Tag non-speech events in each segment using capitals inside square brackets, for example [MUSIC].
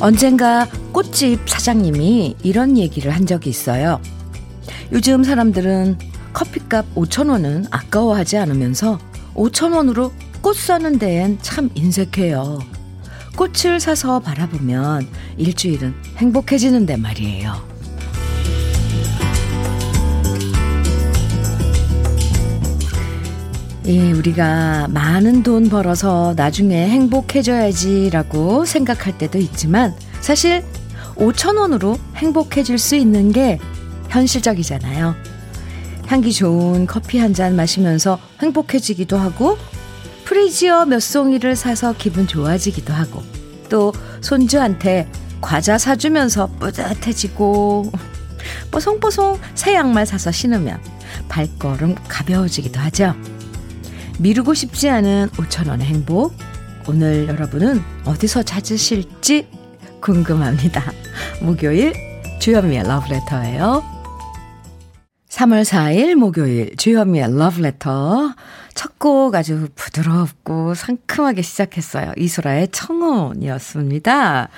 언젠가 꽃집 사장님이 이런 얘기를 한 적이 있어요. 요즘 사람들은 커피값 5천원은 아까워하지 않으면서 5천원으로 꽃 사는 데엔 참 인색해요. 꽃을 사서 바라보면 일주일은 행복해지는데 말이에요. 예, 우리가 많은 돈 벌어서 나중에 행복해져야지라고 생각할 때도 있지만 사실 5천 원으로 행복해질 수 있는 게 현실적이잖아요. 향기 좋은 커피 한 잔 마시면서 행복해지기도 하고 프리지어 몇 송이를 사서 기분 좋아지기도 하고 또 손주한테 과자 사주면서 뿌듯해지고 뽀송뽀송 새 양말 사서 신으면 발걸음 가벼워지기도 하죠. 미루고 싶지 않은 5천원의 행복. 오늘 여러분은 어디서 찾으실지 궁금합니다. [LAUGHS] 목요일 주현미의 러브레터예요. 3월 4일 목요일 주현미의 러브레터 첫 곡 아주 부드럽고 상큼하게 시작했어요. 이소라의 청혼이었습니다.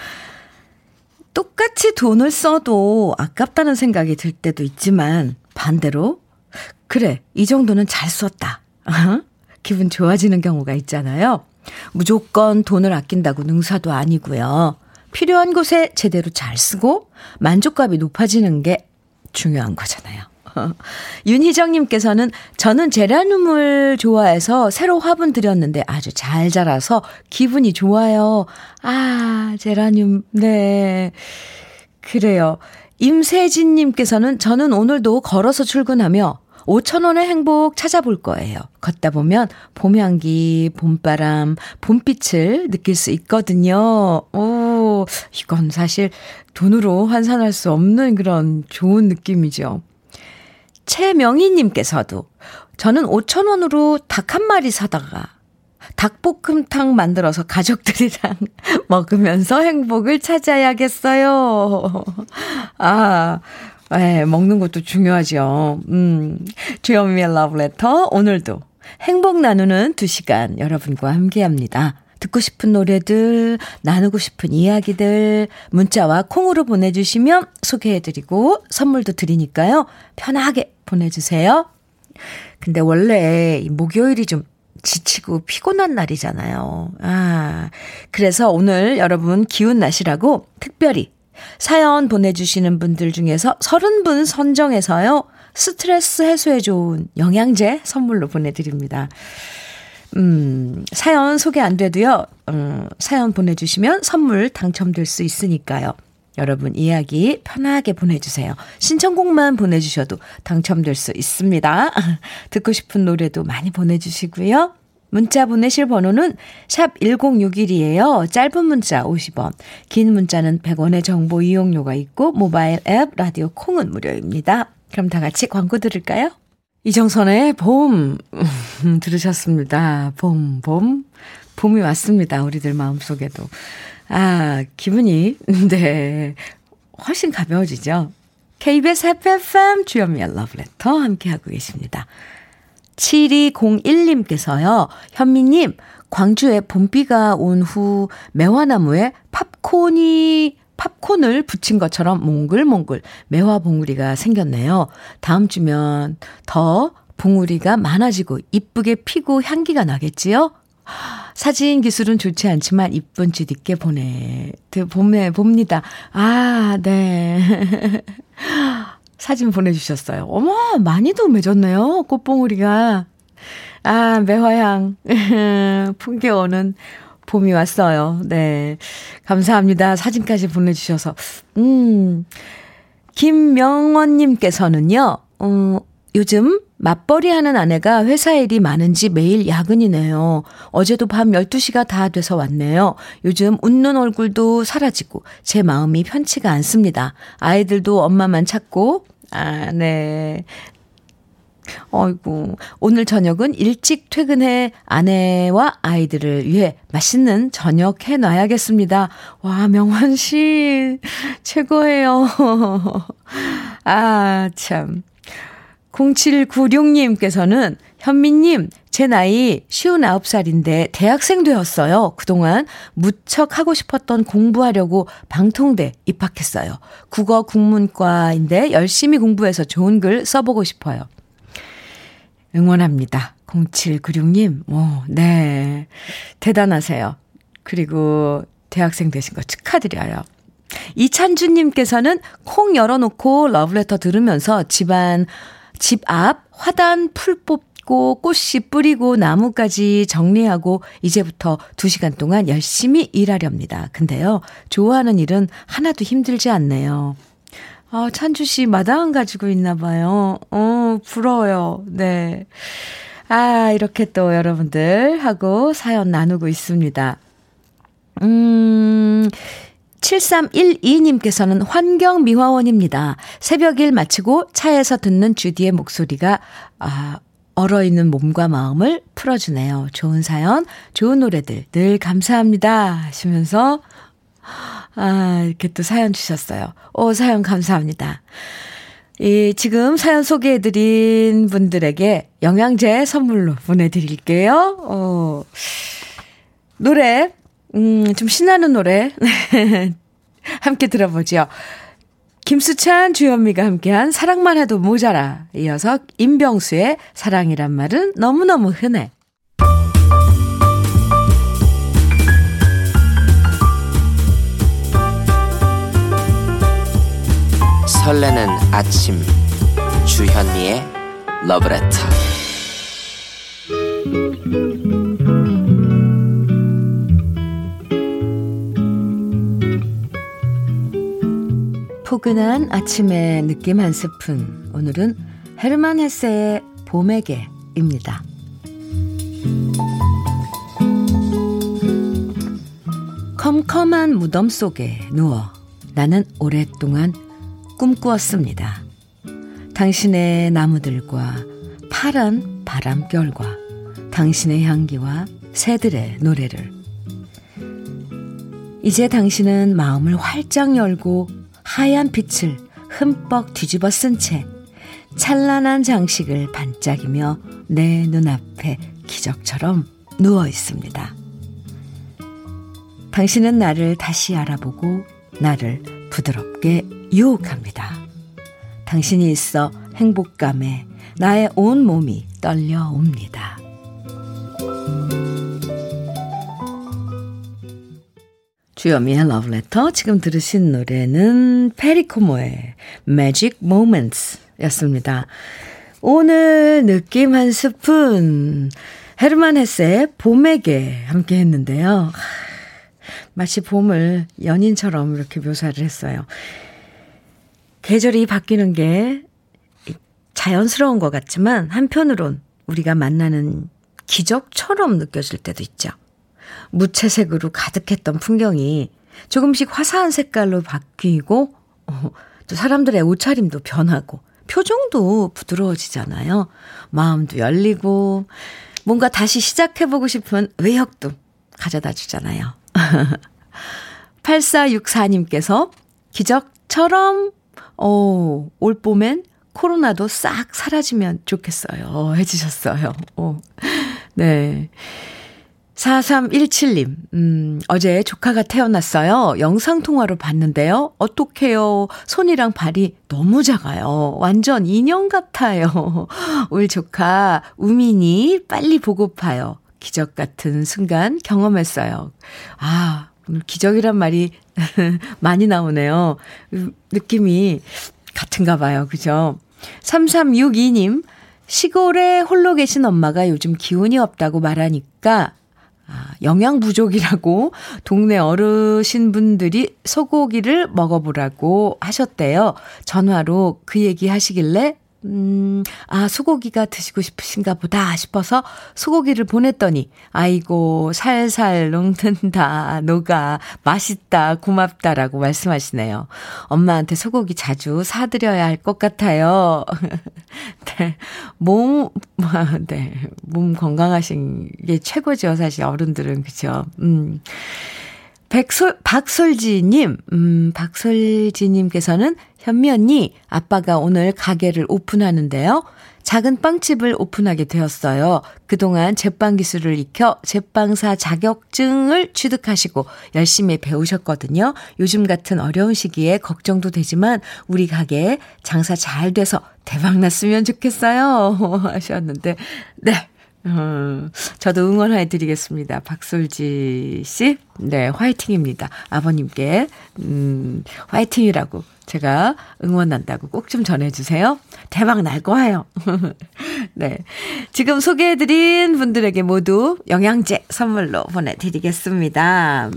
똑같이 돈을 써도 아깝다는 생각이 들 때도 있지만 반대로 그래 이 정도는 잘 썼다. [LAUGHS] 기분 좋아지는 경우가 있잖아요. 무조건 돈을 아낀다고 능사도 아니고요. 필요한 곳에 제대로 잘 쓰고 만족감이 높아지는 게 중요한 거잖아요. [LAUGHS] 윤희정님께서는 저는 제라늄을 좋아해서 새로 화분 들였는데 아주 잘 자라서 기분이 좋아요. 아, 제라늄, 네. 그래요. 임세진님께서는 저는 오늘도 걸어서 출근하며 5천원의 행복 찾아볼 거예요. 걷다 보면 봄 향기, 봄바람, 봄빛을 느낄 수 있거든요. 오, 이건 사실 돈으로 환산할 수 없는 그런 좋은 느낌이죠. 최명희님께서도 저는 5천원으로 닭 한 마리 사다가 닭볶음탕 만들어서 가족들이랑 [LAUGHS] 먹으면서 행복을 찾아야겠어요. 아, 네, 먹는 것도 중요하죠. 음, 주현미의 러브레터 오늘도 행복 나누는 2시간 여러분과 함께 합니다. 듣고 싶은 노래들, 나누고 싶은 이야기들, 문자와 콩으로 보내주시면 소개해드리고 선물도 드리니까요. 편하게 보내주세요. 근데 원래 목요일이 좀 지치고 피곤한 날이잖아요. 아, 그래서 오늘 여러분 기운 나시라고 특별히 사연 보내주시는 분들 중에서 30분 선정해서요. 스트레스 해소에 좋은 영양제 선물로 보내드립니다. 음, 사연 소개 안 돼도요, 음, 사연 보내주시면 선물 당첨될 수 있으니까요. 여러분 이야기 편하게 보내주세요. 신청곡만 보내주셔도 당첨될 수 있습니다. [LAUGHS] 듣고 싶은 노래도 많이 보내주시고요. 문자 보내실 번호는 샵 1061이에요. 짧은 문자 50원, 긴 문자는 100원의 정보 이용료가 있고 모바일 앱 라디오 콩은 무료입니다. 그럼 다 같이 광고 들을까요? 이정선의 봄 [LAUGHS] 들으셨습니다. 봄, 봄. 봄이 왔습니다. 우리들 마음속에도. 아, 기분이 [LAUGHS] 네. 훨씬 가벼워지죠. KBS FFM 주연미의 러브레터 함께하고 계십니다. 7201님께서요, 현미님, 광주에 봄비가 온 후 매화나무에 팝콘이, 팝콘을 붙인 것처럼 몽글몽글 매화 봉우리가 생겼네요. 다음 주면 더 봉우리가 많아지고 이쁘게 피고 향기가 나겠지요? 사진 기술은 좋지 않지만 이쁜 짓 있게 보내, 봄에 봅니다. 아, 네. [LAUGHS] 사진 보내주셨어요. 어머, 많이도 맺었네요. 꽃봉우리가. 아, 매화향. [LAUGHS] 풍겨오는 봄이 왔어요. 네. 감사합니다. 사진까지 보내주셔서. 음, 김명원님께서는요, 어, 요즘 맞벌이 하는 아내가 회사 일이 많은지 매일 야근이네요. 어제도 밤 12시가 다 돼서 왔네요. 요즘 웃는 얼굴도 사라지고 제 마음이 편치가 않습니다. 아이들도 엄마만 찾고 아, 네. 어이구, 오늘 저녁은 일찍 퇴근해 아내와 아이들을 위해 맛있는 저녁 해 놔야겠습니다. 와, 명환 씨, 최고예요. [LAUGHS] 아, 참. 0796님께서는 현미님, 제 나이 59살인데 대학생 되었어요. 그동안 무척 하고 싶었던 공부하려고 방통대 입학했어요. 국어 국문과인데 열심히 공부해서 좋은 글 써보고 싶어요. 응원합니다. 0796님, 오, 네. 대단하세요. 그리고 대학생 되신 거 축하드려요. 이찬주님께서는 콩 열어놓고 러브레터 들으면서 집안, 집 앞 화단 풀 뽑, 고 꽃씨 뿌리고 나무까지 정리하고 이제부터 2시간 동안 열심히 일하렵니다. 근데요, 좋아하는 일은 하나도 힘들지 않네요. 아, 찬주 씨 마당 가지고 있나 봐요. 어, 부러워요. 네. 아, 이렇게 또 여러분들하고 사연 나누고 있습니다. 음, 7312님께서는 환경미화원입니다. 새벽 일 마치고 차에서 듣는 주디의 목소리가, 아, 얼어있는 몸과 마음을 풀어주네요. 좋은 사연, 좋은 노래들 늘 감사합니다. 하시면서, 아, 이렇게 또 사연 주셨어요. 오, 사연 감사합니다. 이, 지금 사연 소개해드린 분들에게 영양제 선물로 보내드릴게요. 어, 노래, 음, 좀 신나는 노래. [LAUGHS] 함께 들어보죠. 김수찬, 주현미가 함께한 사랑만 해도 모자라. 이어서 임병수의 사랑이란 말은 너무너무 흔해. 설레는 아침 주현미의 러브레터 포근한 아침의 느낌 한 스푼. 오늘은 헤르만 헤세의 봄에게입니다. 컴컴한 무덤 속에 누워 나는 오랫동안 꿈꾸었습니다. 당신의 나무들과 파란 바람결과 당신의 향기와 새들의 노래를 이제 당신은 마음을 활짝 열고 하얀 빛을 흠뻑 뒤집어 쓴 채 찬란한 장식을 반짝이며 내 눈앞에 기적처럼 누워 있습니다. 당신은 나를 다시 알아보고 나를 부드럽게 유혹합니다. 당신이 있어 행복감에 나의 온 몸이 떨려옵니다. 주여미의 러브레터. 지금 들으신 노래는 페리코모의 Magic Moments 였습니다. 오늘 느낌 한 스푼. 헤르만 헤세의 봄에게 함께 했는데요. 마치 봄을 연인처럼 이렇게 묘사를 했어요. 계절이 바뀌는 게 자연스러운 것 같지만 한편으론 우리가 만나는 기적처럼 느껴질 때도 있죠. 무채색으로 가득했던 풍경이 조금씩 화사한 색깔로 바뀌고 어, 또 사람들의 옷차림도 변하고 표정도 부드러워지잖아요. 마음도 열리고 뭔가 다시 시작해보고 싶은 의욕도 가져다 주잖아요. [LAUGHS] 8464님께서 기적처럼 어, 올 봄엔 코로나도 싹 사라지면 좋겠어요. 해주셨어요. 어. 네. 4317님, 음, 어제 조카가 태어났어요. 영상통화로 봤는데요. 어떡해요. 손이랑 발이 너무 작아요. 완전 인형 같아요. [LAUGHS] 우리 조카, 우민이 빨리 보고파요. 기적 같은 순간 경험했어요. 아, 오늘 기적이란 말이 [LAUGHS] 많이 나오네요. 느낌이 같은가 봐요. 그죠? 3362님, 시골에 홀로 계신 엄마가 요즘 기운이 없다고 말하니까 아, 영양 부족이라고 동네 어르신분들이 소고기를 먹어보라고 하셨대요. 전화로 그 얘기 하시길래 음, 아, 소고기가 드시고 싶으신가 보다 싶어서 소고기를 보냈더니, 아이고, 살살 녹는다, 녹아, 맛있다, 고맙다라고 말씀하시네요. 엄마한테 소고기 자주 사드려야 할 것 같아요. [LAUGHS] 네, 몸, [LAUGHS] 네, 몸 건강하신 게 최고죠, 사실 어른들은, 그죠? 음. 백솔, 박솔지님, 음, 박솔지님께서는 현미 언니, 아빠가 오늘 가게를 오픈하는데요. 작은 빵집을 오픈하게 되었어요. 그동안 제빵 기술을 익혀 제빵사 자격증을 취득하시고 열심히 배우셨거든요. 요즘 같은 어려운 시기에 걱정도 되지만 우리 가게 장사 잘 돼서 대박 났으면 좋겠어요. [LAUGHS] 하셨는데, 네. 음, 저도 응원해 드리겠습니다. 박솔지 씨. 네, 화이팅입니다. 아버님께, 음, 화이팅이라고 제가 응원한다고 꼭 좀 전해주세요. 대박 날 거예요. [LAUGHS] 네. 지금 소개해드린 분들에게 모두 영양제 선물로 보내드리겠습니다.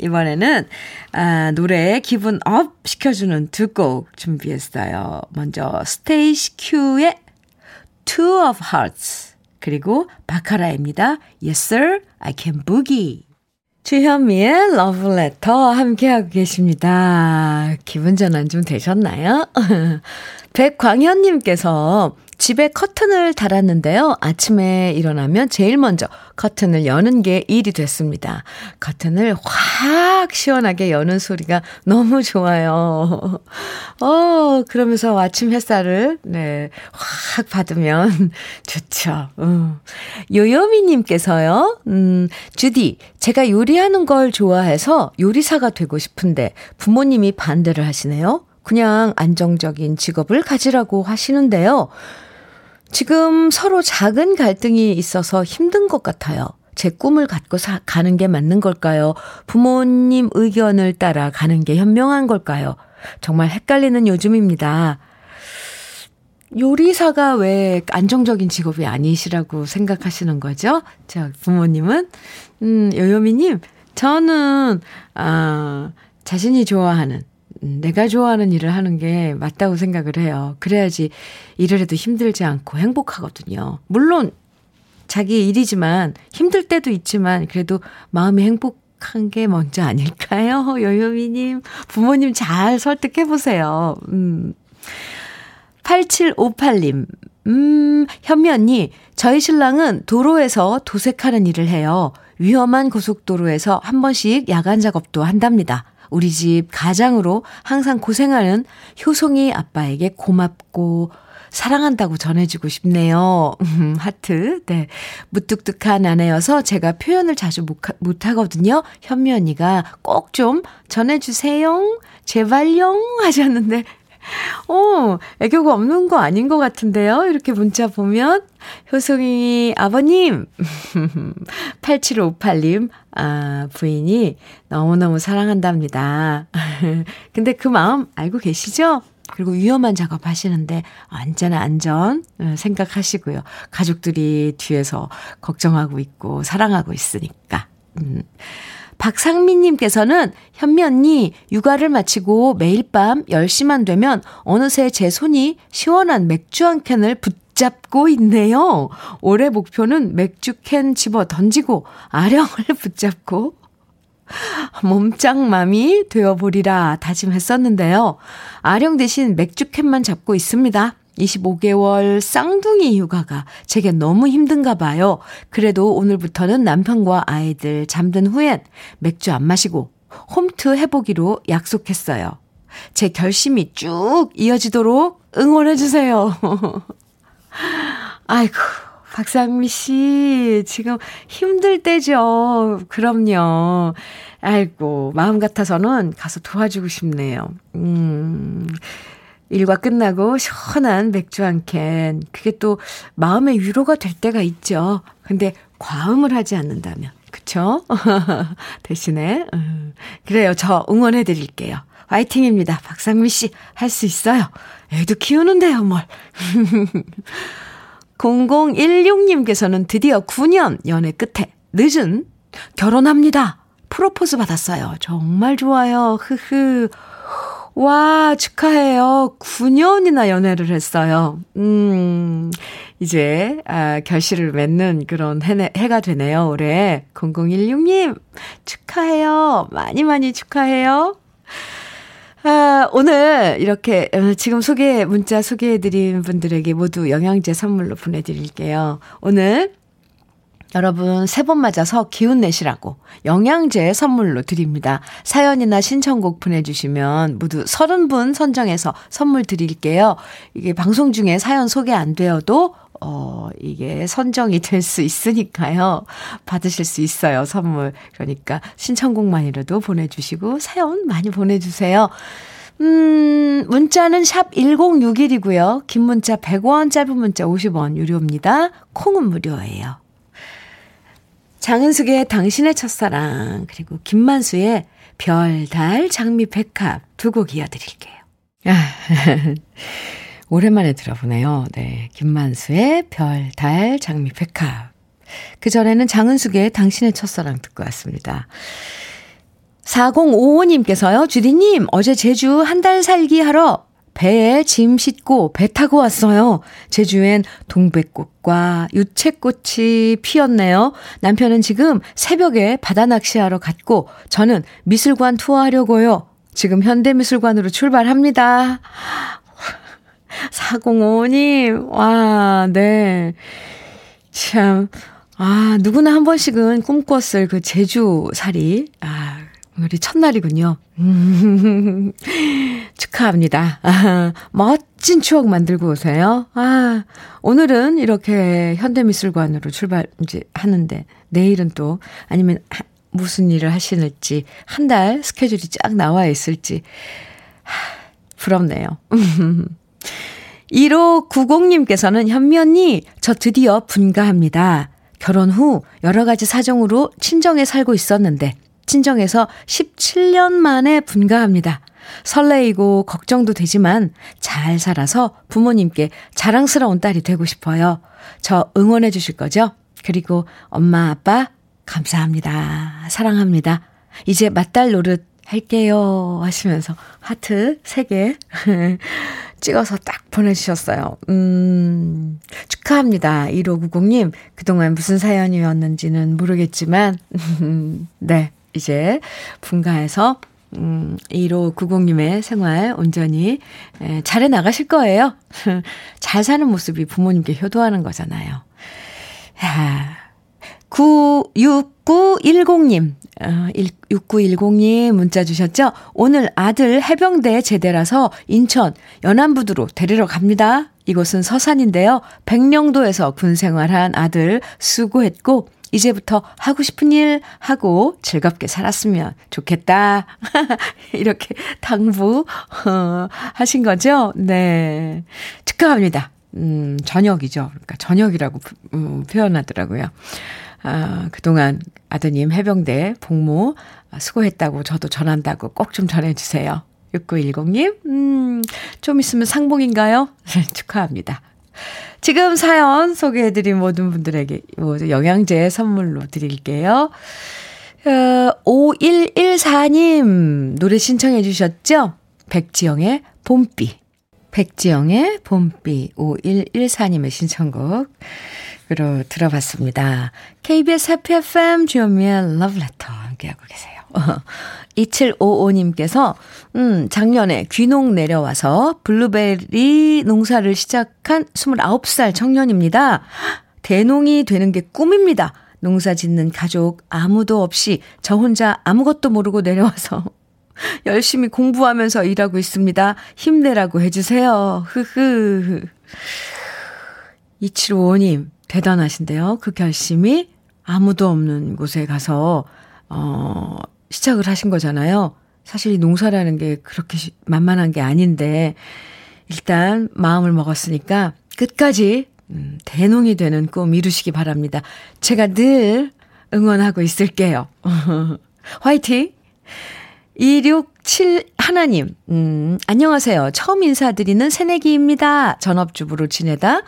이번에는, 아, 노래 기분 up 시켜주는 두 곡 준비했어요. 먼저, 스테이시 큐의 Two of Hearts. 그리고 바카라입니다. Yes, sir, I can boogie. 주현미의 러브레터 함께하고 계십니다. 기분 전환 좀 되셨나요? [LAUGHS] 백광현님께서 집에 커튼을 달았는데요. 아침에 일어나면 제일 먼저 커튼을 여는 게 일이 됐습니다. 커튼을 확 시원하게 여는 소리가 너무 좋아요. [LAUGHS] 어, 그러면서 아침 햇살을, 네, 확 받으면 [LAUGHS] 좋죠. 음. 요요미님께서요, 음, 주디, 제가 요리하는 걸 좋아해서 요리사가 되고 싶은데 부모님이 반대를 하시네요. 그냥 안정적인 직업을 가지라고 하시는데요. 지금 서로 작은 갈등이 있어서 힘든 것 같아요. 제 꿈을 갖고 사, 가는 게 맞는 걸까요? 부모님 의견을 따라 가는 게 현명한 걸까요? 정말 헷갈리는 요즘입니다. 요리사가 왜 안정적인 직업이 아니시라고 생각하시는 거죠? 자, 부모님은, 음, 요요미님, 저는, 아, 자신이 좋아하는, 음, 내가 좋아하는 일을 하는 게 맞다고 생각을 해요. 그래야지 일을 해도 힘들지 않고 행복하거든요. 물론 자기 일이지만 힘들 때도 있지만 그래도 마음이 행복한 게 먼저 아닐까요? [LAUGHS] 여유미님, 부모님 잘 설득해보세요. 음. 8758님, 음, 현미 언니, 저희 신랑은 도로에서 도색하는 일을 해요. 위험한 고속도로에서 한 번씩 야간 작업도 한답니다. 우리 집 가장으로 항상 고생하는 효송이 아빠에게 고맙고 사랑한다고 전해주고 싶네요. 하트. 네. 무뚝뚝한 아내여서 제가 표현을 자주 못, 못 하거든요. 현미 언니가 꼭 좀 전해주세요. 제발요. 하셨는데, 어, 애교가 없는 거 아닌 것 같은데요? 이렇게 문자 보면. 효송이 아버님, [LAUGHS] 8758님, 아, 부인이 너무너무 사랑한답니다. [LAUGHS] 근데 그 마음 알고 계시죠? 그리고 위험한 작업 하시는데 언제나 안전 어, 생각하시고요. 가족들이 뒤에서 걱정하고 있고 사랑하고 있으니까. 음. 박상민님께서는 현미 언니 육아를 마치고 매일 밤 10시만 되면 어느새 제 손이 시원한 맥주 한 캔을 붙잡고 있네요. 올해 목표는 맥주 캔 집어 던지고 아령을 [LAUGHS] 붙잡고 몸짱맘이 되어보리라 다짐했었는데요. 아령 대신 맥주캔만 잡고 있습니다. 25개월 쌍둥이 육아가 제게 너무 힘든가 봐요. 그래도 오늘부터는 남편과 아이들 잠든 후엔 맥주 안 마시고 홈트 해보기로 약속했어요. 제 결심이 쭉 이어지도록 응원해주세요. [LAUGHS] 아이고, 박상미 씨, 지금 힘들 때죠. 그럼요. 아이고, 마음 같아서는 가서 도와주고 싶네요. 음, 일과 끝나고 시원한 맥주 한 캔. 그게 또 마음의 위로가 될 때가 있죠. 근데 과음을 하지 않는다면. 그쵸? [LAUGHS] 대신에, 음, 그래요. 저 응원해 드릴게요. 화이팅입니다. 박상미 씨, 할 수 있어요. 애도 키우는데요, 뭘. [LAUGHS] 0016님께서는 드디어 9년 연애 끝에 늦은 결혼합니다. 프로포즈 받았어요. 정말 좋아요. 흐흐. 와, 축하해요. 9년이나 연애를 했어요. 음, 이제, 아, 결실을 맺는 그런 해, 해가 되네요, 올해. 0016님, 축하해요. 많이 많이 축하해요. 아, 오늘 이렇게 어, 지금 소개, 문자 소개해드린 분들에게 모두 영양제 선물로 보내드릴게요. 오늘, 여러분 세 번 맞아서 기운 내시라고 영양제 선물로 드립니다. 사연이나 신청곡 보내주시면 모두 30분 선정해서 선물 드릴게요. 이게 방송 중에 사연 소개 안 되어도 어, 이게 선정이 될 수 있으니까요. 받으실 수 있어요, 선물. 그러니까 신청곡만이라도 보내주시고 사연 많이 보내주세요. 음, 문자는 샵 1061이고요. 긴 문자 100원, 짧은 문자 50원 유료입니다. 콩은 무료예요. 장은숙의 당신의 첫사랑, 그리고 김만수의 별, 달, 장미, 백합 두 곡 이어드릴게요. 아, [LAUGHS] 오랜만에 들어보네요. 네. 김만수의 별, 달, 장미, 백합. 그 전에는 장은숙의 당신의 첫사랑 듣고 왔습니다. 4055님께서요, 주디님, 어제 제주 한 달 살기 하러 배에 짐 싣고 배 타고 왔어요. 제주엔 동백꽃과 유채꽃이 피었네요. 남편은 지금 새벽에 바다 낚시하러 갔고, 저는 미술관 투어하려고요. 지금 현대미술관으로 출발합니다. [LAUGHS] 4055님, 와, 네. 참, 아, 누구나 한 번씩은 꿈꿨을 그 제주 살이, 아, 오늘이 첫날이군요. 음, [LAUGHS] 축하합니다. 아, [LAUGHS] 멋진 추억 만들고 오세요. 아, 오늘은 이렇게 현대미술관으로 출발, 이제 하는데, 내일은 또, 아니면 무슨 일을 하시는지, 한 달 스케줄이 쫙 나와 있을지, 하, 부럽네요. [LAUGHS] 1590님께서는 현미 언니, 저 드디어 분가합니다. 결혼 후 여러 가지 사정으로 친정에 살고 있었는데, 친정에서 17년 만에 분가합니다. 설레이고 걱정도 되지만 잘 살아서 부모님께 자랑스러운 딸이 되고 싶어요. 저 응원해 주실 거죠? 그리고 엄마, 아빠, 감사합니다. 사랑합니다. 이제 맏딸 노릇 할게요. 하시면서 하트 3개 [LAUGHS] 찍어서 딱 보내주셨어요. 음, 축하합니다. 1590님. 그동안 무슨 사연이었는지는 모르겠지만, [LAUGHS] 네. 이제 분가해서 음, 1590님의 생활 온전히 에, 잘해 나가실 거예요. [LAUGHS] 잘 사는 모습이 부모님께 효도하는 거잖아요. 야, 96910님, 어, 6910님 문자 주셨죠? 오늘 아들 해병대 제대라서 인천 연안부두로 데리러 갑니다. 이곳은 서산인데요. 백령도에서 군 생활한 아들 수고했고, 이제부터 하고 싶은 일 하고 즐겁게 살았으면 좋겠다. [LAUGHS] 이렇게 당부, 어, 하신 거죠? 네. 축하합니다. 음, 저녁이죠. 그러니까 저녁이라고 음, 표현하더라고요. 아, 그동안 아드님 해병대 복무 수고했다고 저도 전한다고 꼭 좀 전해주세요. 6910님, 음, 좀 있으면 상봉인가요? [LAUGHS] 축하합니다. 지금 사연 소개해드린 모든 분들에게 모두 영양제 선물로 드릴게요. 어, 5114님 노래 신청해 주셨죠? 백지영의 봄비. 백지영의 봄비 5114님의 신청곡으로 들어봤습니다. KBS 해피 FM 주현미의 러브레터 함께하고 계세요. [LAUGHS] 2755님께서, 음, 작년에 귀농 내려와서 블루베리 농사를 시작한 29살 청년입니다. 대농이 되는 게 꿈입니다. 농사 짓는 가족 아무도 없이 저 혼자 아무것도 모르고 내려와서 [LAUGHS] 열심히 공부하면서 일하고 있습니다. 힘내라고 해주세요. 흐흐. 2755님, 대단하신데요. 그 결심이 아무도 없는 곳에 가서, 어, 시작을 하신 거잖아요. 사실 농사라는 게 그렇게 만만한 게 아닌데, 일단 마음을 먹었으니까 끝까지 음, 대농이 되는 꿈 이루시기 바랍니다. 제가 늘 응원하고 있을게요. [LAUGHS] 화이팅! 267 하나님, 음, 안녕하세요. 처음 인사드리는 새내기입니다. 전업주부로 지내다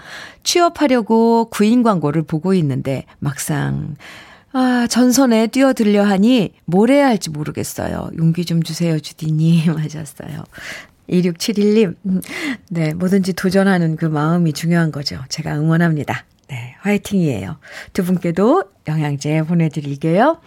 취업하려고 구인 광고를 보고 있는데 막상 아, 전선에 뛰어들려 하니 뭘 해야 할지 모르겠어요. 용기 좀 주세요, 주디님. [LAUGHS] 하셨어요. 2671님, 음, 네, 뭐든지 도전하는 그 마음이 중요한 거죠. 제가 응원합니다. 네, 화이팅이에요. 두 분께도 영양제 보내드릴게요.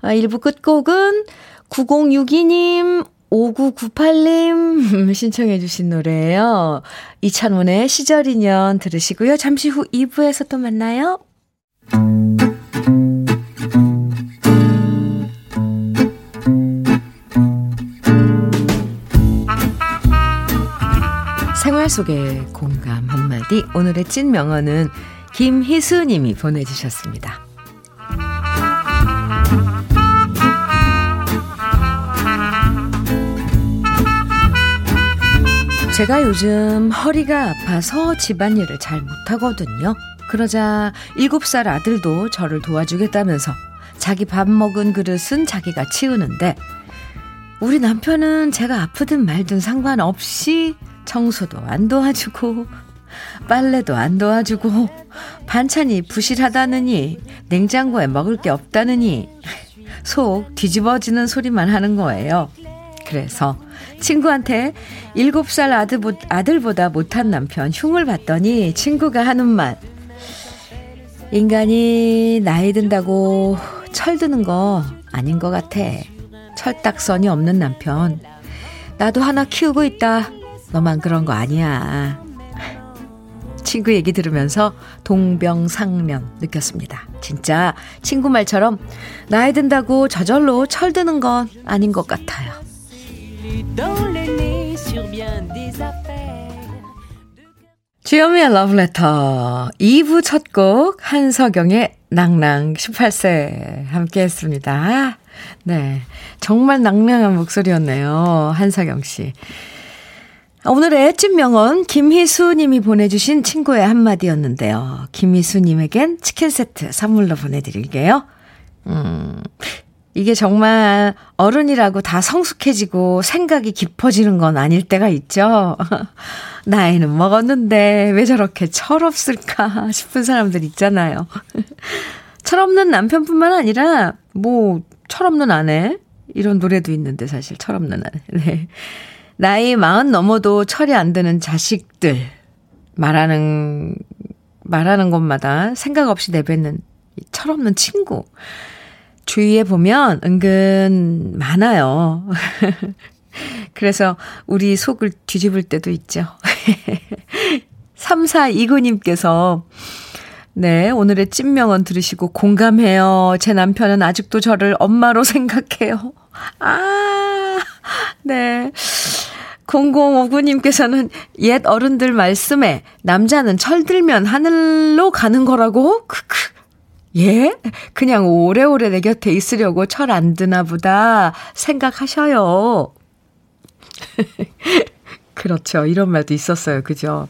아, 1부 끝곡은 9062님, 5998님 신청해 주신 노래예요. 이찬원의 시절 인연 들으시고요. 잠시 후 2부에서 또 만나요. 생활 속의 공감 한마디 오늘의 찐 명언은 김희수 님이 보내주셨습니다. 제가 요즘 허리가 아파서 집안일을 잘 못하거든요. 그러자 7살 아들도 저를 도와주겠다면서 자기 밥 먹은 그릇은 자기가 치우는데 우리 남편은 제가 아프든 말든 상관없이 청소도 안 도와주고 빨래도 안 도와주고 반찬이 부실하다느니 냉장고에 먹을 게 없다느니 속 뒤집어지는 소리만 하는 거예요. 그래서 친구한테 7살 아들보, 아들보다 못한 남편 흉을 봤더니 친구가 하는 말. 인간이 나이 든다고 철드는 거 아닌 것 같아. 철딱선이 없는 남편. 나도 하나 키우고 있다. 너만 그런 거 아니야. 친구 얘기 들으면서 동병상련 느꼈습니다. 진짜 친구 말처럼 나이 든다고 저절로 철드는 건 아닌 것 같아요. 주현미의 러브레터 2부 첫 곡 한석영의 낭낭 18세 함께 했습니다. 네. 정말 낭낭한 목소리였네요. 한석영 씨. 오늘의 찐명언 김희수 님이 보내주신 친구의 한마디였는데요. 김희수 님에겐 치킨 세트 선물로 보내드릴게요. 음, 이게 정말 어른이라고 다 성숙해지고 생각이 깊어지는 건 아닐 때가 있죠. [LAUGHS] 나이는 먹었는데 왜 저렇게 철없을까 [LAUGHS] 싶은 사람들 있잖아요. [LAUGHS] 철없는 남편뿐만 아니라 뭐 철없는 아내 이런 노래도 있는데 사실 철없는 아내. 네. 나이 마흔 넘어도 철이 안 드는 자식들 말하는 말하는 것마다 생각 없이 내뱉는 철없는 친구. 주위에 보면 은근 많아요. [LAUGHS] 그래서 우리 속을 뒤집을 때도 있죠. [LAUGHS] 3429님께서 네, 오늘의 찐명언 들으시고 공감해요. 제 남편은 아직도 저를 엄마로 생각해요. [LAUGHS] 아, 네. 0059님께서는 옛 어른들 말씀에 남자는 철들면 하늘로 가는 거라고? 크크. 예? 그냥 오래오래 내 곁에 있으려고 철 안 드나 보다 생각하셔요. [LAUGHS] 그렇죠. 이런 말도 있었어요. 그죠?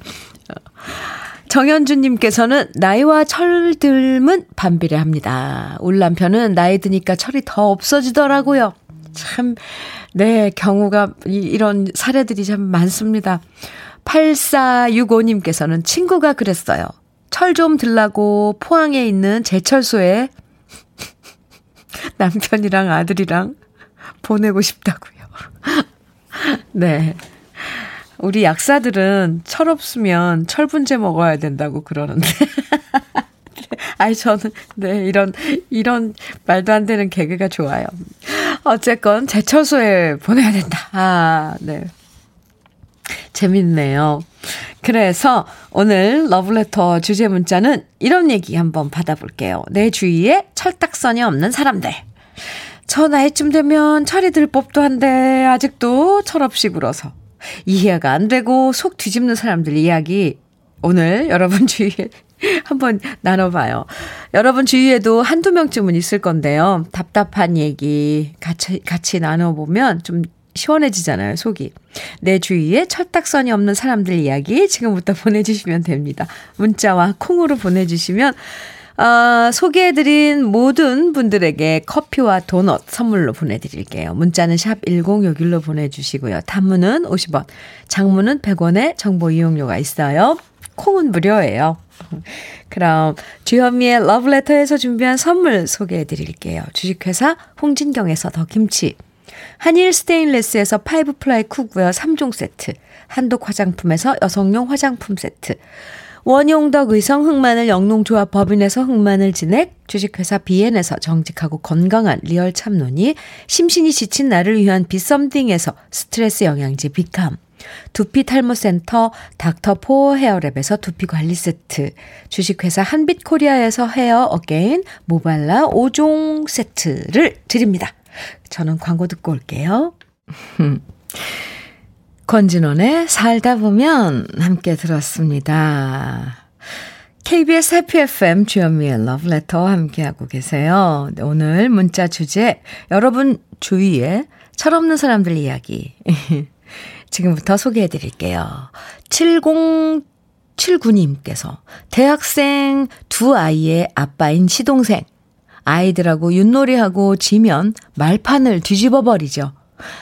정현주님께서는 나이와 철들은 반비례합니다. 울 남편은 나이 드니까 철이 더 없어지더라고요. 참, 네, 경우가, 이, 런 사례들이 참 많습니다. 8465님께서는 친구가 그랬어요. 철 좀 들라고 포항에 있는 제철소에 [LAUGHS] 남편이랑 아들이랑 보내고 싶다고요. [LAUGHS] 네. 우리 약사들은 철 없으면 철분제 먹어야 된다고 그러는데. [LAUGHS] 아이, 저는, 네, 이런, 이런 말도 안 되는 개그가 좋아요. 어쨌건, 제철소에 보내야 된다. 아, 네. 재밌네요. 그래서 오늘 러브레터 주제 문자는 이런 얘기 한번 받아볼게요. 내 주위에 철딱선이 없는 사람들. 저 나이쯤 되면 철이 들 법도 한데 아직도 철없이 굴어서 이해가 안 되고 속 뒤집는 사람들 이야기 오늘 여러분 주위에 [LAUGHS] 한번 나눠봐요. 여러분 주위에도 한두 명쯤은 있을 건데요. 답답한 얘기 같이, 같이 나눠보면 좀 시원해지잖아요, 속이. 내 주위에 철딱선이 없는 사람들 이야기 지금부터 [LAUGHS] 보내주시면 됩니다. 문자와 콩으로 보내주시면 어, 소개해드린 모든 분들에게 커피와 도넛 선물로 보내드릴게요. 문자는 샵 1061로 보내주시고요. 단문은 50원, 장문은 100원의 정보 이용료가 있어요. 콩은 무료예요. [LAUGHS] 그럼 주현미의 러브레터에서 준비한 선물 소개해드릴게요. 주식회사 홍진경에서 더 김치, 한일 스테인레스에서 five ply cookware 3종 세트, 한독 화장품에서 여성용 화장품 세트, 원용덕 의성 흑마늘 영농조합 법인에서 흑마늘 진액, 주식회사 비엔에서 정직하고 건강한 리얼 참노니, 심신이 지친 나를 위한 비썸띵에서 스트레스 영양제 비캄, 두피 탈모센터 닥터 포 헤어랩에서 두피 관리 세트, 주식회사 한빛 코리아에서 헤어 어게인 모발라 5종 세트를 드립니다. 저는 광고 듣고 올게요. 권진원의 살다 보면 함께 들었습니다. KBS 해피 FM 주현미의 러브레터 함께하고 계세요. 네, 오늘 문자 주제 여러분 주위에 철없는 사람들 이야기 [LAUGHS] 지금부터 소개해 드릴게요. 7079님께서 대학생 두 아이의 아빠인 시동생 아이들하고 윷놀이하고 지면 말판을 뒤집어 버리죠.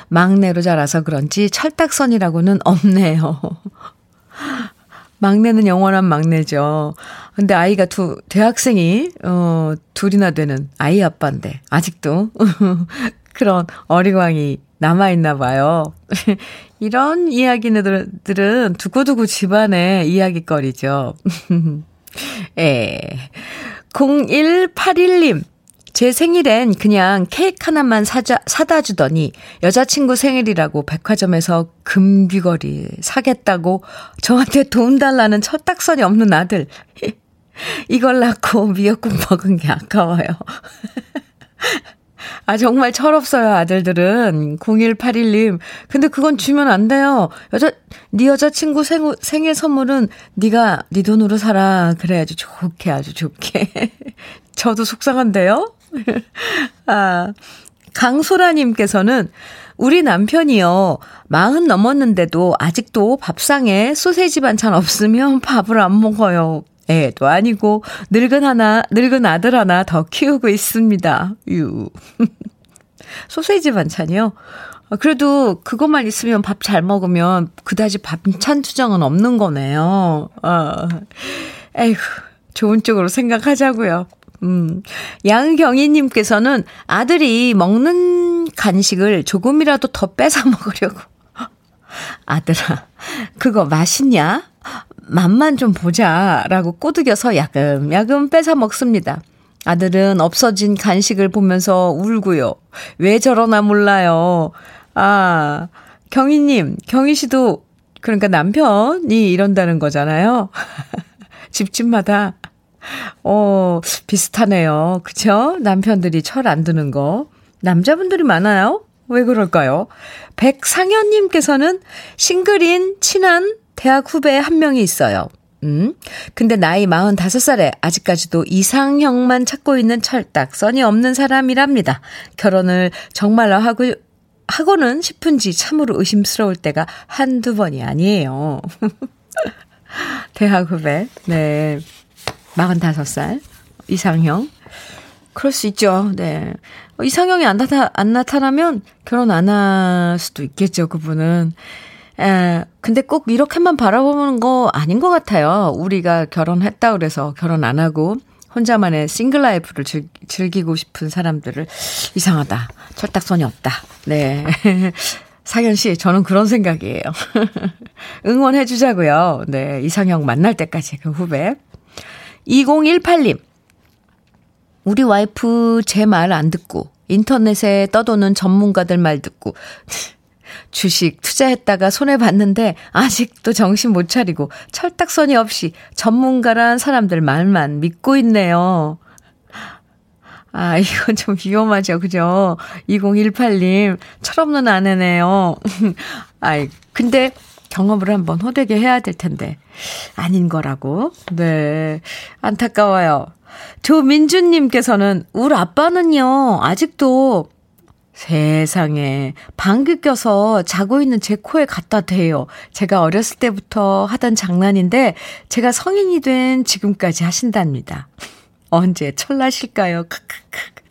막내로 자라서 그런지 철딱선이라고는 없네요. [LAUGHS] 막내는 영원한 막내죠. 근데 아이가 두, 대학생이, 어, 둘이나 되는 아이 아빠인데, 아직도 [LAUGHS] 그런 어리광이 남아있나 봐요. [LAUGHS] 이런 이야기들은 두고두고 집안의 이야기거리죠. 예. 0181님. 제 생일엔 그냥 케이크 하나만 사자, 사다 주더니 여자친구 생일이라고 백화점에서 금귀걸이 사겠다고 저한테 돈 달라는 철딱선이 없는 아들. [LAUGHS] 이걸 낳고 미역국 먹은 게 아까워요. [LAUGHS] 아, 정말 철없어요, 아들들은. 0181님. 근데 그건 주면 안 돼요. 여자, 네 여자친구 생, 생일 선물은 네가 네 돈으로 사라. 그래야지 좋게, 아주 좋게. [LAUGHS] 저도 속상한데요? 아, 강소라님께서는 우리 남편이요. 마흔 넘었는데도 아직도 밥상에 소세지 반찬 없으면 [LAUGHS] 밥을 안 먹어요. 애도 아니고 늙은 하나, 늙은 아들 하나 더 키우고 있습니다. 유. [LAUGHS] 소세지 반찬이요? 아, 그래도 그것만 있으면 밥 잘 먹으면 그다지 반찬 투정은 없는 거네요. 어. 에휴, 좋은 쪽으로 생각하자고요. 음, 양경희님께서는 아들이 먹는 간식을 조금이라도 더 뺏어 먹으려고. [LAUGHS] 아들아, 그거 맛있냐? 맛만 좀 보자. 라고 꼬드겨서 야금야금 뺏어 먹습니다. 아들은 없어진 간식을 보면서 울고요. 왜 저러나 몰라요. 아, 경희님, 경희 씨도, 그러니까 남편이 이런다는 거잖아요. [LAUGHS] 집집마다 어, 비슷하네요. 그쵸? 남편들이 철 안 드는 거. 남자분들이 많아요? 왜 그럴까요? 백상현님께서는 싱글인 친한 대학 후배 한 명이 있어요. 음. 근데 나이 45살에 아직까지도 이상형만 찾고 있는 철딱, 써니 없는 사람이랍니다. 결혼을 정말로 하고, 하고는 싶은지 참으로 의심스러울 때가 한두 번이 아니에요. [LAUGHS] 대학 후배. 네. 45살 이상형. 그럴 수 있죠. 네. 어, 이상형이 안, 나타, 안 나타나면 결혼 안 할 수도 있겠죠, 그분은. 에, 근데 꼭 이렇게만 바라보는 거 아닌 것 같아요. 우리가 결혼했다 그래서 결혼 안 하고 혼자만의 single life를 즐, 즐기고 싶은 사람들을 이상하다. 철딱선이 없다. 네. [LAUGHS] 사견 씨, 저는 그런 생각이에요. [LAUGHS] 응원해 주자고요. 네. 이상형 만날 때까지 그 후배. 2018님. 우리 와이프 제 말 안 듣고 인터넷에 떠도는 전문가들 말 듣고 [LAUGHS] 주식 투자했다가 손해 봤는데 아직도 정신 못 차리고 철딱선이 없이 전문가란 사람들 말만 믿고 있네요. 아, 이건 좀 위험하죠. 그죠? 2018님, 철없는 아내네요. [LAUGHS] 아이, 근데 경험을 한번 호되게 해야 될 텐데. 아닌 거라고. 네. 안타까워요. 조민주님께서는, 우리 아빠는요, 아직도 세상에 방귀 껴서 자고 있는 제 코에 갖다 대요. 제가 어렸을 때부터 하던 장난인데 제가 성인이 된 지금까지 하신답니다. 언제 철나실까요? 크크크.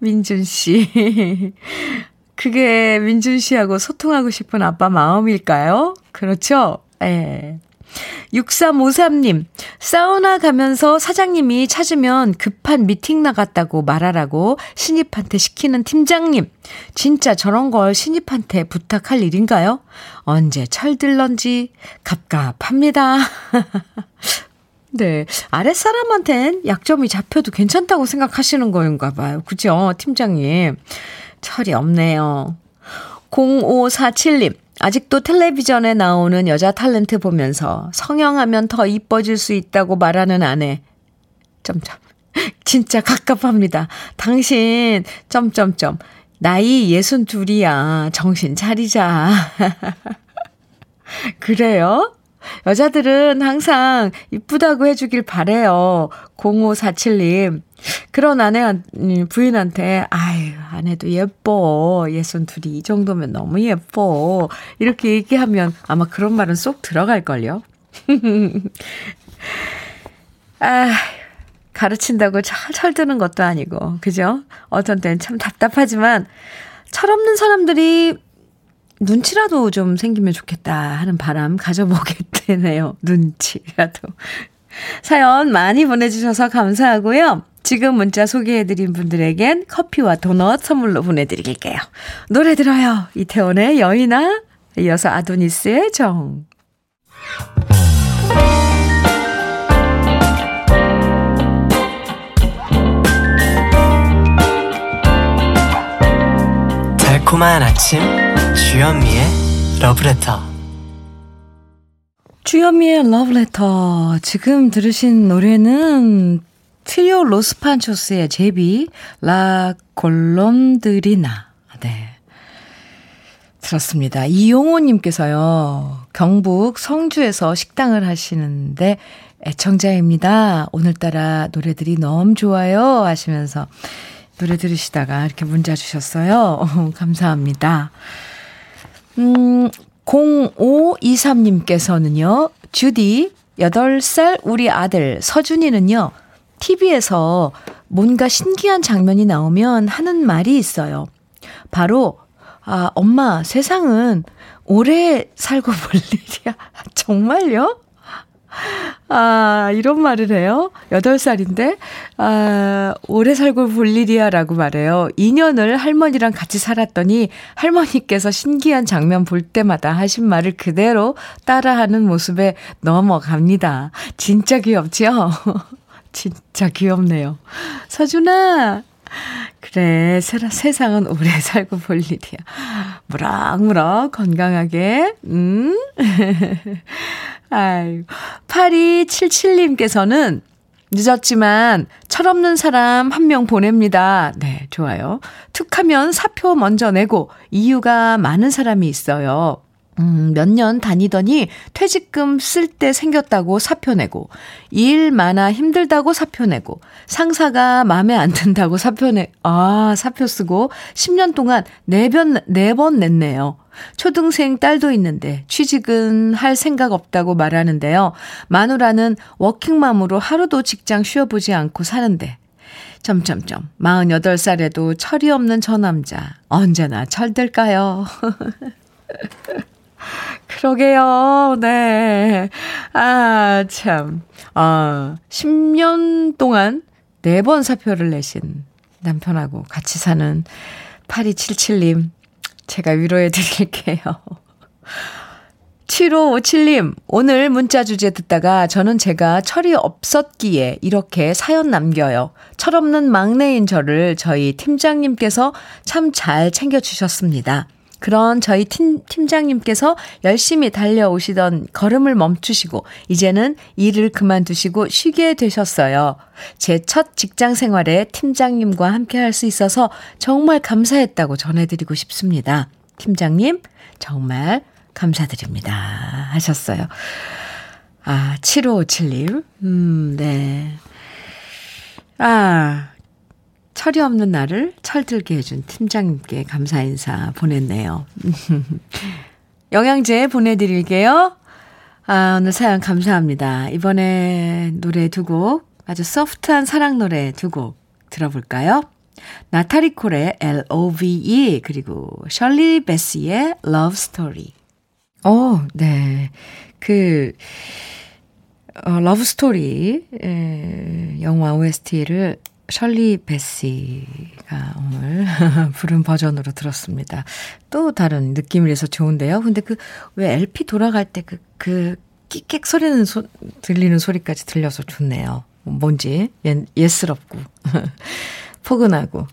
민준 씨. 그게 민준 씨하고 소통하고 싶은 아빠 마음일까요? 그렇죠? 예. 6353님, 사우나 가면서 사장님이 찾으면 급한 미팅 나갔다고 말하라고 신입한테 시키는 팀장님. 진짜 저런 걸 신입한테 부탁할 일인가요? 언제 철들런지 갑갑합니다. [LAUGHS] 네. 아랫사람한텐 약점이 잡혀도 괜찮다고 생각하시는 거인가 봐요. 그죠? 팀장님. 철이 없네요. 0547님. 아직도 텔레비전에 나오는 여자 탤런트 보면서 성형하면 더 이뻐질 수 있다고 말하는 아내. 점점. [LAUGHS] 진짜 갑갑합니다. 당신, 점점점. 나이 예순 둘이야. 정신 차리자. [LAUGHS] 그래요? 여자들은 항상 이쁘다고 해주길 바래요. 0547님. 그런 아내, 음, 부인한테, 아유, 아내도 예뻐. 예순 둘이 이 정도면 너무 예뻐. 이렇게 얘기하면 아마 그런 말은 쏙 들어갈 걸요. [LAUGHS] 아, 가르친다고 철, 철드는 것도 아니고, 그죠? 어떤 때는 참 답답하지만, 철없는 사람들이 눈치라도 좀 생기면 좋겠다 하는 바람 가져보게 되네요. [LAUGHS] 눈치라도. 사연 많이 보내주셔서 감사하고요. 지금 문자 소개해드린 분들에겐 커피와 도넛 선물로 보내드릴게요. 노래 들어요. 이태원의 여인아, 이어서 아도니스의 정. 달콤한 아침 주현미의 러브레터 주현미의 러브레터 지금 들으신 노래는 트리오 로스판초스의 제비 라 골롬드리나 네 들었습니다. 이용호님께서요 경북 성주에서 식당을 하시는데 애청자입니다. 오늘따라 노래들이 너무 좋아요 하시면서 노래 들으시다가 이렇게 문자 주셨어요. [LAUGHS] 감사합니다. 음, 0523님께서는요, 주디, 8살 우리 아들 서준이는요, TV에서 뭔가 신기한 장면이 나오면 하는 말이 있어요. 바로, 아, 엄마, 세상은 오래 살고 볼 [LAUGHS] 일이야. 정말요? 아, 이런 말을 해요. 8살인데, 아, 오래 살고 볼 일이야 라고 말해요. 2년을 할머니랑 같이 살았더니 할머니께서 신기한 장면 볼 때마다 하신 말을 그대로 따라하는 모습에 넘어갑니다. 진짜 귀엽죠? [LAUGHS] 진짜 귀엽네요. 서준아, 그래, 세상은 오래 [LAUGHS] 살고 볼 일이야. 무럭무럭 건강하게, 음. [LAUGHS] 아유, 8277님께서는 늦었지만 철없는 사람 한 명 보냅니다. 네, 좋아요. 툭 하면 사표 먼저 내고 이유가 많은 사람이 있어요. 음, 몇 년 다니더니 퇴직금 쓸 때 생겼다고 사표 내고, 일 많아 힘들다고 사표 내고, 상사가 마음에 안 든다고 사표 내, 아, 사표 쓰고, 10년 동안 4번, 4번 냈네요. 초등생 딸도 있는데 취직은 할 생각 없다고 말하는데요. 마누라는 워킹맘으로 하루도 직장 쉬어보지 않고 사는데 점점점 48살에도 철이 없는 저 남자 언제나 철들까요? [LAUGHS] 그러게요. 네. 아, 참. 아, 10년 동안 4번 사표를 내신 남편하고 같이 사는 8277님. 제가 위로해 드릴게요. 7557님, 오늘 문자 주제 듣다가 저는 제가 철이 없었기에 이렇게 사연 남겨요. 철없는 막내인 저를 저희 팀장님께서 참 잘 챙겨주셨습니다. 그런 저희 팀, 팀장님께서 열심히 달려오시던 걸음을 멈추시고 이제는 일을 그만두시고 쉬게 되셨어요. 제 첫 직장 생활에 팀장님과 함께 할 수 있어서 정말 감사했다고 전해드리고 싶습니다. 팀장님, 정말 감사드립니다. 하셨어요. 아, 7557님. 음, 네. 아, 철이 없는 나를 철들게 해준 팀장님께 감사 인사 보냈네요. [LAUGHS] 영양제 보내드릴게요. 아, 오늘 사연 감사합니다. 이번에 노래 두 곡, 아주 소프트한 사랑 노래 두 곡 들어볼까요? 나타리 콜의 L-O-V-E, 그리고 셜리 베스의 Love Story. 어, 네. 그, 어, Love Story, 에, 영화 OST를 셜리 베시가 오늘 [LAUGHS] 부른 버전으로 들었습니다. 또 다른 느낌이라서 좋은데요. 근데 그 왜 LP 돌아갈 때 그, 그 끼객 소리는 소, 들리는 소리까지 들려서 좋네요. 뭔지 예, 예스럽고 [LAUGHS] 포근하고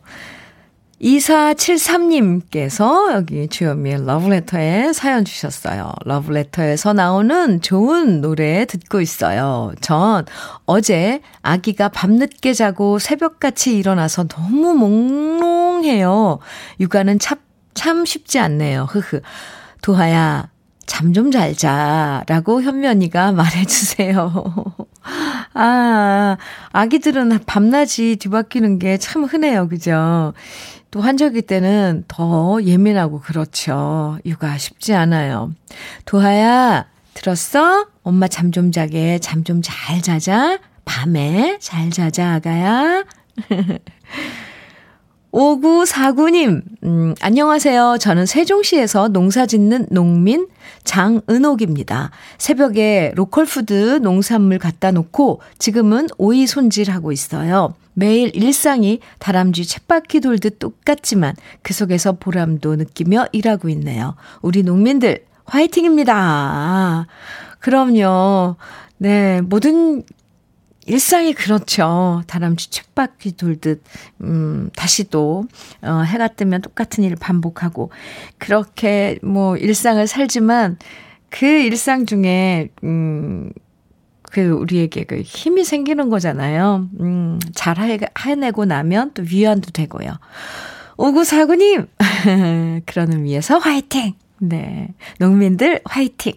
2473님께서 여기 주현미의 러브레터에 사연 주셨어요. 러브레터에서 나오는 좋은 노래 듣고 있어요. 전 어제 아기가 밤늦게 자고 새벽같이 일어나서 너무 몽롱해요. 육아는 참, 참 쉽지 않네요. 흐흐. 도하야, 잠 좀 잘 자라고 현면이가 [LAUGHS] 말해주세요. 아, 아기들은 밤낮이 뒤바뀌는 게 참 흔해요. 그죠? 또 환절기 때는 더 예민하고 그렇죠. 육아 쉽지 않아요. 도하야, 들었어? 엄마 잠 좀 자게. 잠 좀 잘 자자. 밤에 잘 자자, 아가야. [LAUGHS] 5949님, 음, 안녕하세요. 저는 세종시에서 농사 짓는 농민 장은옥입니다. 새벽에 로컬푸드 농산물 갖다 놓고 지금은 오이 손질하고 있어요. 매일 일상이 다람쥐 쳇바퀴 돌듯 똑같지만 그 속에서 보람도 느끼며 일하고 있네요. 우리 농민들 화이팅입니다. 그럼요. 네, 모든 일상이 그렇죠. 다람쥐 쳇바퀴 돌듯, 음, 다시 또, 어, 해가 뜨면 똑같은 일을 반복하고, 그렇게 뭐 일상을 살지만, 그 일상 중에, 음, 그 우리에게 그 힘이 생기는 거잖아요. 음, 잘 해내고 나면 또 위안도 되고요. 오구사구님! [LAUGHS] 그런 의미에서 화이팅! 네. 농민들 화이팅!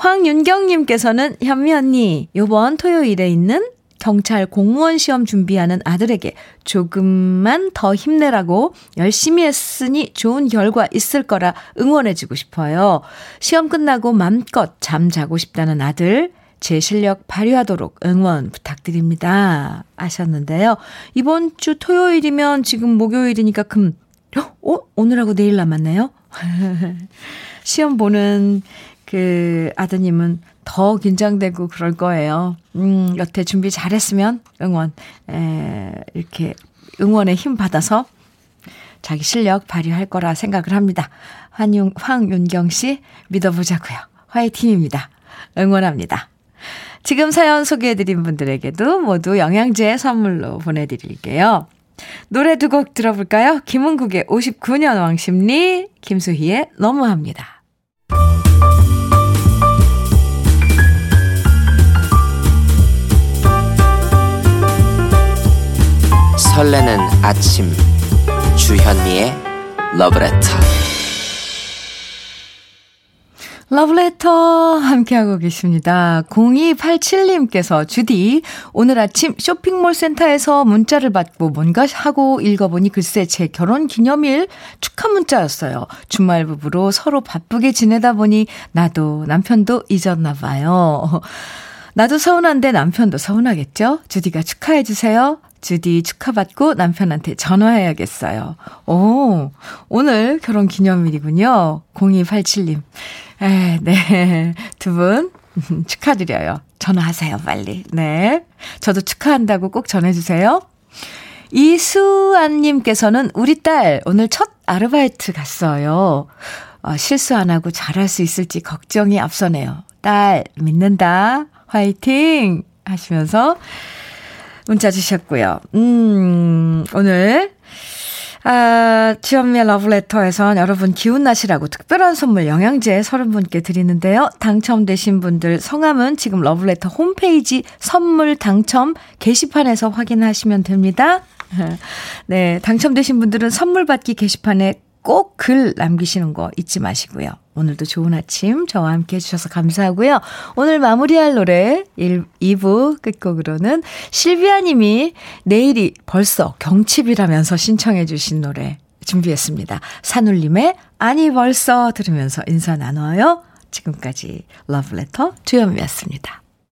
황윤경님께서는 현미 언니, 요번 토요일에 있는 경찰 공무원 시험 준비하는 아들에게 조금만 더 힘내라고 열심히 했으니 좋은 결과 있을 거라 응원해주고 싶어요. 시험 끝나고 맘껏 잠자고 싶다는 아들, 제 실력 발휘하도록 응원 부탁드립니다. 하셨는데요. 이번 주 토요일이면 지금 목요일이니까 금, 어? 오늘하고 내일 남았네요? [LAUGHS] 시험 보는 그 아드님은 더 긴장되고 그럴 거예요. 음, 여태 준비 잘했으면 응원, 에, 이렇게 응원에 힘 받아서 자기 실력 발휘할 거라 생각을 합니다. 환윤, 황윤경 씨 믿어보자고요. 화이팅입니다. 응원합니다. 지금 사연 소개해드린 분들에게도 모두 영양제 선물로 보내드릴게요. 노래 두 곡 들어볼까요? 김은국의 59년 왕심리, 김수희의 너무합니다. 설레는 아침 주현미의 러브레터 러브레터 함께하고 계십니다. 0287님께서 주디 오늘 아침 쇼핑몰 센터에서 문자를 받고 뭔가 하고 읽어보니 글쎄 제 결혼 기념일 축하 문자였어요. 주말 부부로 서로 바쁘게 지내다 보니 나도 남편도 잊었나 봐요. 나도 서운한데 남편도 서운하겠죠? 주디가 축하해주세요. 주디 축하받고 남편한테 전화해야겠어요. 오, 오늘 결혼 기념일이군요. 0287님. 에, 네. 두 분 [LAUGHS] 축하드려요. 전화하세요, 빨리. 네. 저도 축하한다고 꼭 전해주세요. 이수안님께서는 우리 딸 오늘 첫 아르바이트 갔어요. 어, 실수 안 하고 잘할 수 있을지 걱정이 앞서네요. 딸, 믿는다. 화이팅! 하시면서 문자 주셨고요. 음, 오늘, 아, 주현미의 러브레터에선 여러분 기운 나시라고 특별한 선물 영양제 30분께 드리는데요. 당첨되신 분들 성함은 지금 러브레터 홈페이지 선물 당첨 게시판에서 확인하시면 됩니다. [LAUGHS] 네, 당첨되신 분들은 선물 받기 게시판에 꼭 글 남기시는 거 잊지 마시고요. 오늘도 좋은 아침 저와 함께 해주셔서 감사하고요. 오늘 마무리할 노래 1, 2부 끝곡으로는 실비아 님이 내일이 벌써 경칩이라면서 신청해 주신 노래 준비했습니다. 산울림의 아니 벌써 들으면서 인사 나눠요. 지금까지 러브레터 주현미였습니다.